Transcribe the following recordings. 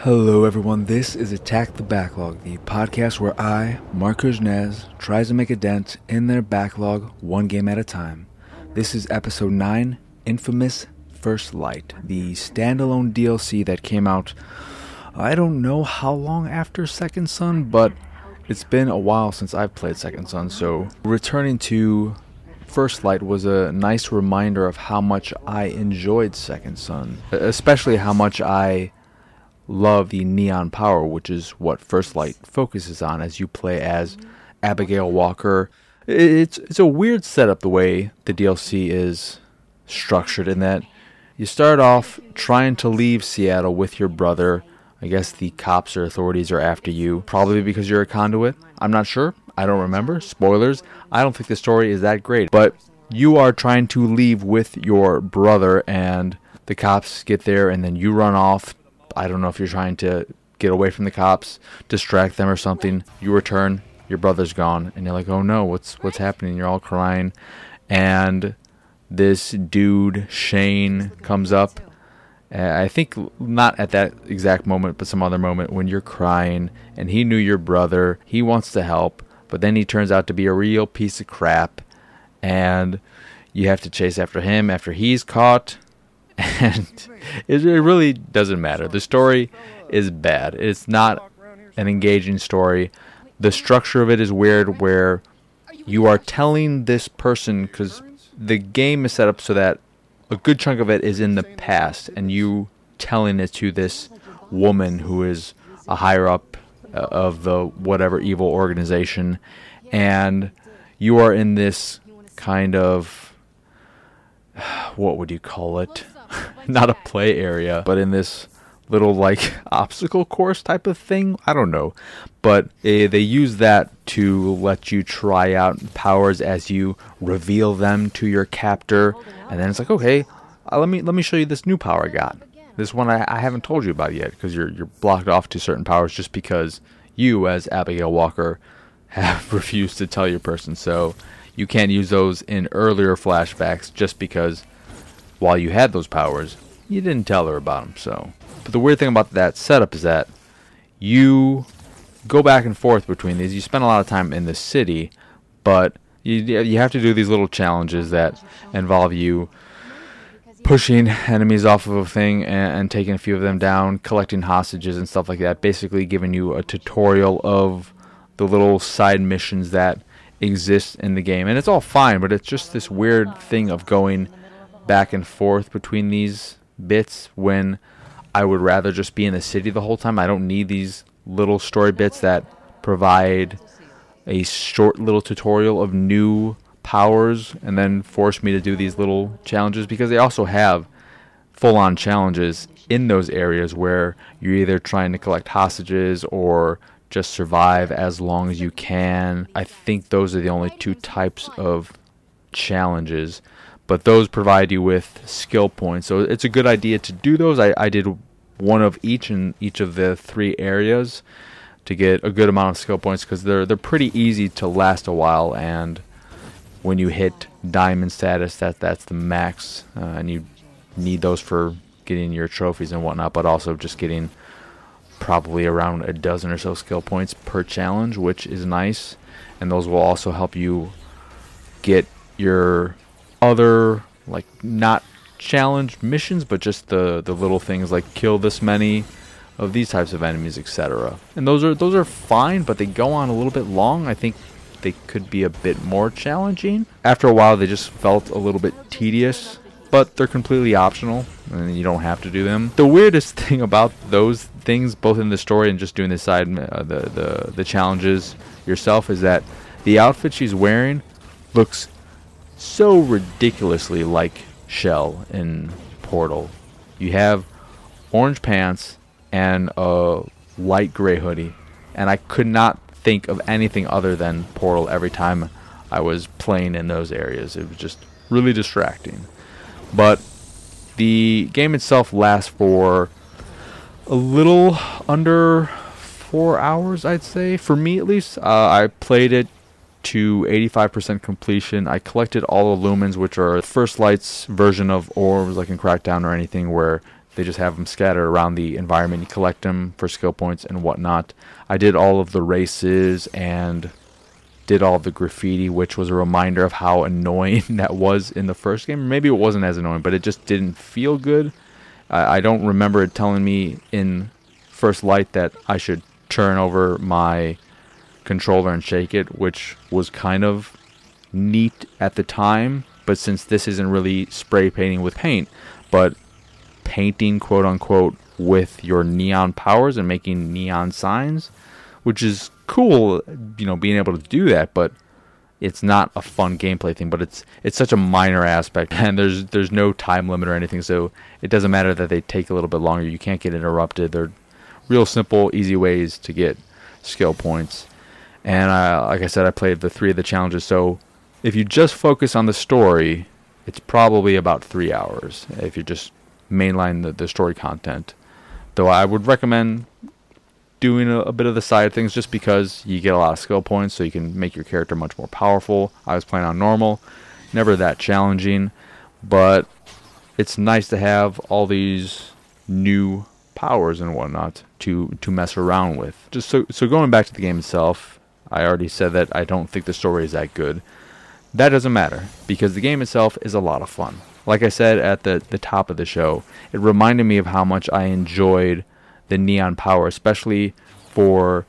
Hello, everyone. This is Attack the Backlog, the podcast where I, Mark Kuznez, tries to make a dent in their backlog one game at a time. This is episode 9 Infamous First Light, the standalone DLC that came out, I don't know how long after Second Son, but it's been a while since I've played Second Son, so returning to First Light was a nice reminder of how much I enjoyed Second Son, especially how much I love the neon power, which is what First Light focuses on as you play as mm-hmm. Abigail Walker. It's it's a weird setup the way the DLC is structured in that you start off trying to leave Seattle with your brother. I guess the cops or authorities are after you, probably because you're a conduit. I'm not sure. I don't remember. Spoilers. I don't think the story is that great, but you are trying to leave with your brother and the cops get there and then you run off I don't know if you're trying to get away from the cops, distract them or something. You return, your brother's gone, and you're like, "Oh no, what's what's happening?" You're all crying, and this dude Shane comes up. Uh, I think not at that exact moment, but some other moment when you're crying, and he knew your brother. He wants to help, but then he turns out to be a real piece of crap, and you have to chase after him after he's caught and it, really doesn't matter. The story is bad. It's not an engaging story. The structure of it is weird, where you are telling this person because the game is set up so that a good chunk of it is in the past, and you telling it to this woman who is a higher up uh, of the whatever evil organization, and you are in this kind of what would you call it? not a play area, but in this little like obstacle course type of thing. I don't know, but uh, they use that to let you try out powers as you reveal them to your captor, and then it's like, okay, uh, let me let me show you this new power I got. This one I, I haven't told you about yet because you're you're blocked off to certain powers just because you, as Abigail Walker, have refused to tell your person. So you can't use those in earlier flashbacks just because while you had those powers, you didn't tell her about them. So, but the weird thing about that setup is that you go back and forth between these. You spend a lot of time in the city, but you you have to do these little challenges that involve you pushing enemies off of a thing and, and, taking a few of them down, collecting hostages and stuff like that. Basically, giving you a tutorial of the little side missions that exist in the game, and it's all fine. But it's just this weird thing of going back and forth between these bits when I would rather just be in the city the whole time. I don't need these little story bits that provide a short little tutorial of new powers and then force me to do these little challenges because they also have full on challenges in those areas where you're either trying to collect hostages or just survive as long as you can. I think those are the only two types of challenges but those provide you with skill points. So it's a good idea to do those. I, I did one of each in each of the three areas to get a good amount of skill points because they're they're pretty easy to last a while and when you hit diamond status that that's the max uh, and you need those for getting your trophies and whatnot but also just getting probably around a dozen or so skill points per challenge which is nice and those will also help you get your other like not challenge missions, but just the the little things like kill this many of these types of enemies, etc. And those are those are fine, but they go on a little bit long. I think they could be a bit more challenging. After a while, they just felt a little bit tedious, but they're completely optional, and you don't have to do them. The weirdest thing about those things, both in the story and just doing the side uh, the the the challenges yourself, is that the outfit she's wearing looks so ridiculously like Chell in Portal. You have orange pants and a light gray hoodie, and I could not think of anything other than Portal every time I was playing in those areas. It was just really distracting. But the game itself lasts for a little under four hours, I'd say. For me, at least, uh, I played it to 85% completion. I collected all the lumens, which are First Light's version of orbs, like in Crackdown or anything, where they just have them scattered around the environment. You collect them for skill points and whatnot. I did all of the races and did all the graffiti, which was a reminder of how annoying that was in the first game. Maybe it wasn't as annoying, but it just didn't feel good. I, I don't remember it telling me in First Light that I should turn over my controller and shake it, which was kind of neat at the time. But since this isn't really spray painting with paint, but painting quote unquote with your neon powers and making neon signs, which is cool, you know, being able to do that, but it's not a fun gameplay thing, but it's it's such a minor aspect and there's there's no time limit or anything, so it doesn't matter that they take a little bit longer. You can't get interrupted. They're real simple, easy ways to get skill points. And uh, like I said, I played the three of the challenges. So if you just focus on the story, it's probably about three hours. If you just mainline the, the story content, though I would recommend doing a, a, bit of the side things just because you get a lot of skill points, so you can make your character much more powerful. I was playing on normal, never that challenging, but it's nice to have all these new powers and whatnot to to mess around with. Just so so going back to the game itself, I already said that I don't think the story is that good. That doesn't matter because the game itself is a lot of fun. Like I said at the the top of the show, it reminded me of how much I enjoyed the neon power, especially for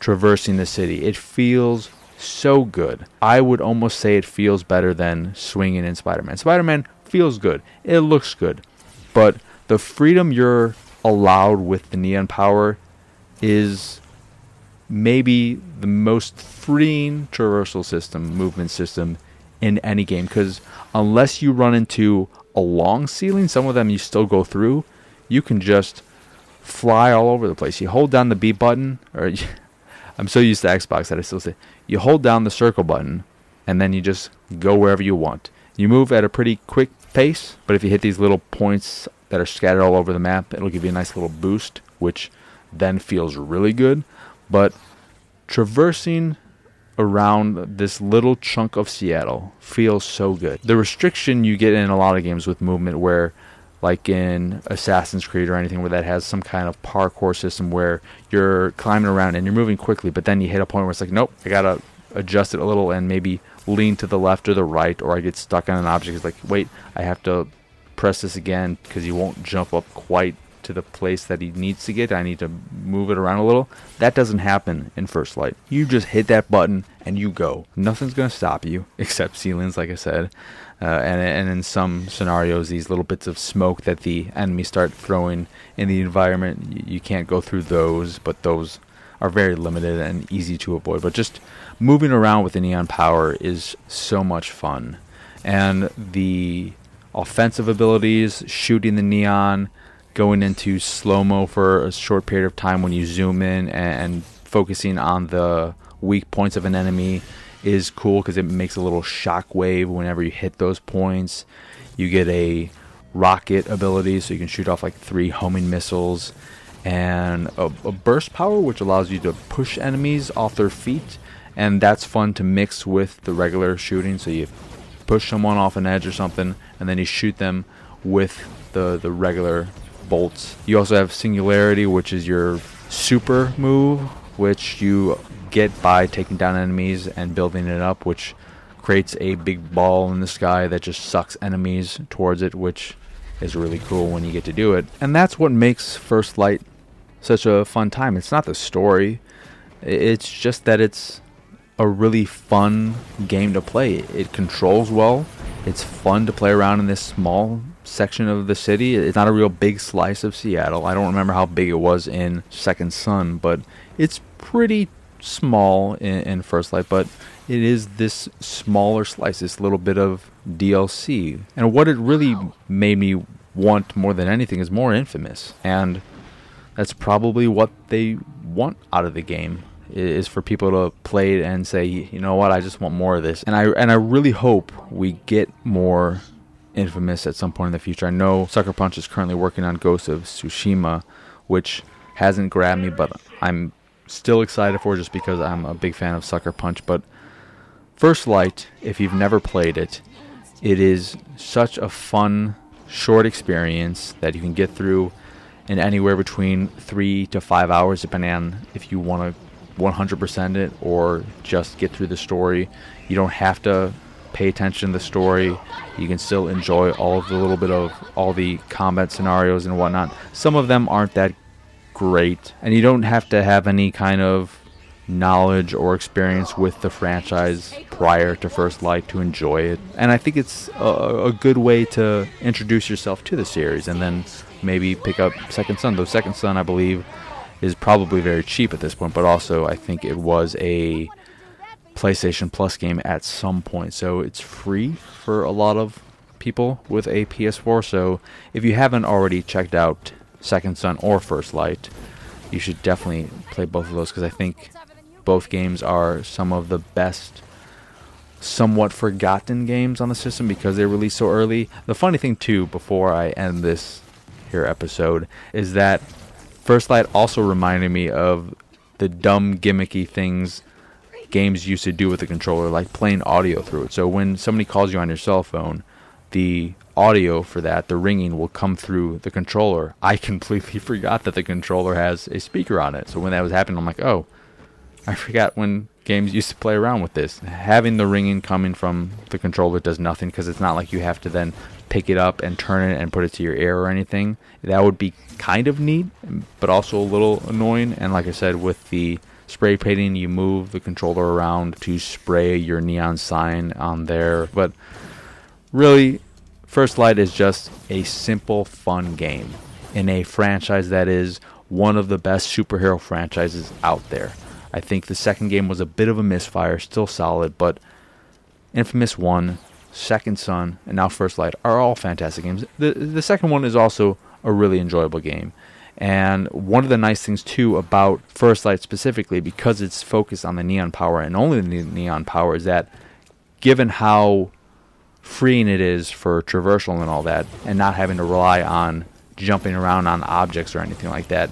traversing the city. It feels so good. I would almost say it feels better than swinging in Spider-Man. Spider-Man feels good. It looks good. But the freedom you're allowed with the neon power is maybe the most freeing traversal system, movement system in any game. Because unless you run into a long ceiling, some of them you still go through, you can just fly all over the place. You hold down the B button, or I'm so used to Xbox that I still say, you hold down the circle button, and then you just go wherever you want. You move at a pretty quick pace, but if you hit these little points that are scattered all over the map. It'll give you a nice little boost, which then feels really good. But traversing around this little chunk of Seattle feels so good. The restriction you get in a lot of games with movement where like in Assassin's Creed or anything where that has some kind of parkour system where you're climbing around and you're moving quickly, but then you hit a point where it's like, nope, I gotta adjust it a little and maybe lean to the left or the right, or I get stuck on an object. It's like, wait, I have to press this again because you won't jump up quite to the place that he needs to get. I need to move it around a little. That doesn't happen in First Light. You just hit that button and you go. Nothing's going to stop you except ceilings, like I said. Uh, and, and in some scenarios, these little bits of smoke that the enemies start throwing in the environment, you, you can't go through those, but those are very limited and easy to avoid. But just moving around with the neon power is so much fun. And the offensive abilities, shooting the neon, going into slow mo for a short period of time when you zoom in, and, and focusing on the weak points of an enemy is cool because it makes a little shock wave whenever you hit those points. You get a rocket ability, so you can shoot off like three homing missiles, and a, a burst power, which allows you to push enemies off their feet. And that's fun to mix with the regular shooting. So you push someone off an edge or something, and then you shoot them with the the regular bolts. You also have Singularity, which is your super move, which you get by taking down enemies and building it up, which creates a big ball in the sky that just sucks enemies towards it, which is really cool when you get to do it. And that's what makes First Light such a fun time. It's not the story, it's just that it's a really fun game to play. It controls well. It's fun to play around in this small section of the city. It's not a real big slice of Seattle. I don't remember how big it was in Second Son, but it's pretty small in, in First Light. But it is this smaller slice, this little bit of DLC. And what it really made me want more than anything is more Infamous. And that's probably what they want out of the game is for people to play it and say, you know what, I just want more of this. And I and I really hope we get more Infamous at some point in the future. I know Sucker Punch is currently working on Ghost of Tsushima, which hasn't grabbed me, but I'm still excited for just because I'm a big fan of Sucker Punch. But First Light, if you've never played it, it is such a fun short experience that you can get through in anywhere between three to five hours, depending on if you want to 100% it or just get through the story. You don't have to pay attention to the story. You can still enjoy all of the little bit of all the combat scenarios and whatnot. Some of them aren't that great, and you don't have to have any kind of knowledge or experience with the franchise prior to First Light to enjoy it. And I think it's a, a, good way to introduce yourself to the series and then maybe pick up Second Son. Though Second Son, I believe, is probably very cheap at this point, but also I think it was a PlayStation Plus game at some point. So it's free for a lot of people with a PS4. So if you haven't already checked out Second Son or First Light, you should definitely play both of those because I think both games are some of the best somewhat forgotten games on the system because they released so early. The funny thing too, before I end this here episode, is that First Light also reminded me of the dumb gimmicky things games used to do with the controller, like playing audio through it. So when somebody calls you on your cell phone, the audio for that, the ringing will come through the controller. I completely forgot that the controller has a speaker on it. So when that was happening, I'm like, oh, I forgot when games used to play around with this. Having the ringing coming from the controller does nothing because it's not like you have to then pick it up and turn it and put it to your ear or anything. That would be kind of neat, but also a little annoying. And like I said, with the spray painting, you move the controller around to spray your neon sign on there. But really, First Light is just a simple, fun game in a franchise that is one of the best superhero franchises out there. I think the second game was a bit of a misfire, still solid, but Infamous 1, Second Son, and now First Light are all fantastic games. The the second one is also a really enjoyable game. And one of the nice things too about First Light specifically, because it's focused on the neon power and only the neon power, is that given how freeing it is for traversal and all that, and not having to rely on jumping around on objects or anything like that,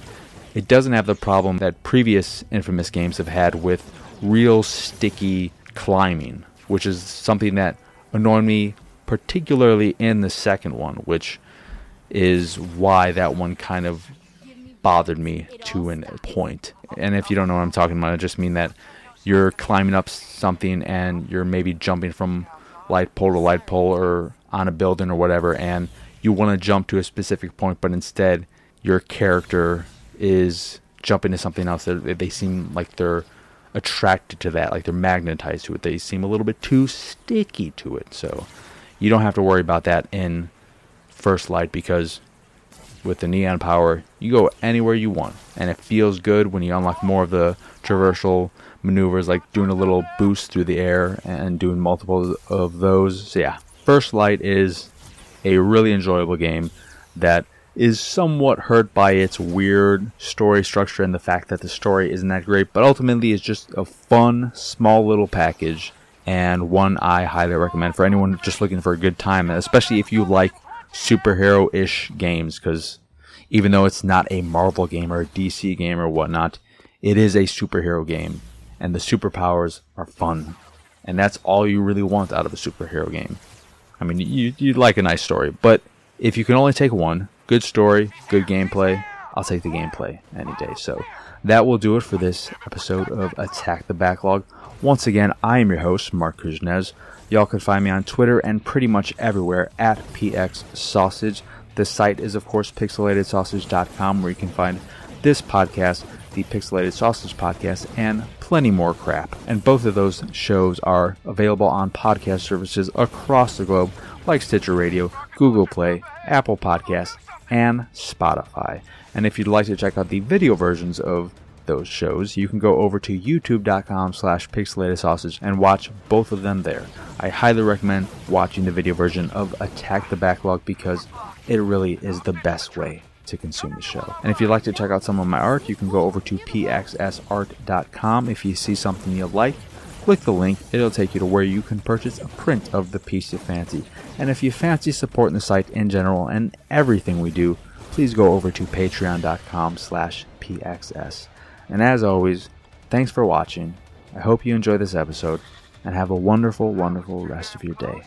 it doesn't have the problem that previous Infamous games have had with real sticky climbing, which is something that annoyed me particularly in the second one, which is why that one kind of bothered me to a point. And if you don't know what I'm talking about, I just mean that you're climbing up something and you're maybe jumping from light pole to light pole or on a building or whatever, and you want to jump to a specific point, but instead your character is jumping to something else. They, they seem like they're attracted to that, like they're magnetized to it. They seem a little bit too sticky to it. So you don't have to worry about that in First Light because with the neon power, you go anywhere you want, and it feels good when you unlock more of the traversal maneuvers, like doing a little boost through the air and doing multiple of those. So yeah, First Light is a really enjoyable game that is somewhat hurt by its weird story structure and the fact that the story isn't that great, but ultimately it's just a fun, small little package and one I highly recommend for anyone just looking for a good time, especially if you like superhero ish games, because even though it's not a Marvel game or a DC game or whatnot, it is a superhero game, and the superpowers are fun. And that's all you really want out of a superhero game. I mean, you, you'd like a nice story, but if you can only take one, good story, good gameplay, I'll take the gameplay any day. So that will do it for this episode of Attack the Backlog. Once again, I am your host, Mark Kuznez. Y'all can find me on Twitter and pretty much everywhere at PX Sausage. The site is, of course, pixelatedsausage.com, where you can find this podcast, the Pixelated Sausage Podcast, and plenty more crap. And both of those shows are available on podcast services across the globe, like Stitcher Radio, Google Play, Apple Podcasts, and Spotify. And if you'd like to check out the video versions of those shows, you can go over to youtube.com slash pixelated sausage and watch both of them there. I highly recommend watching the video version of Attack the Backlog because it really is the best way to consume the show. And if you'd like to check out some of my art, you can go over to pxsart.com. If you see something you like, click the link. It'll take you to where you can purchase a print of the piece you fancy. And if you fancy supporting the site in general and everything we do, please go over to patreon.com slash pxs. And as always, thanks for watching. I hope you enjoy this episode and have a wonderful, wonderful rest of your day.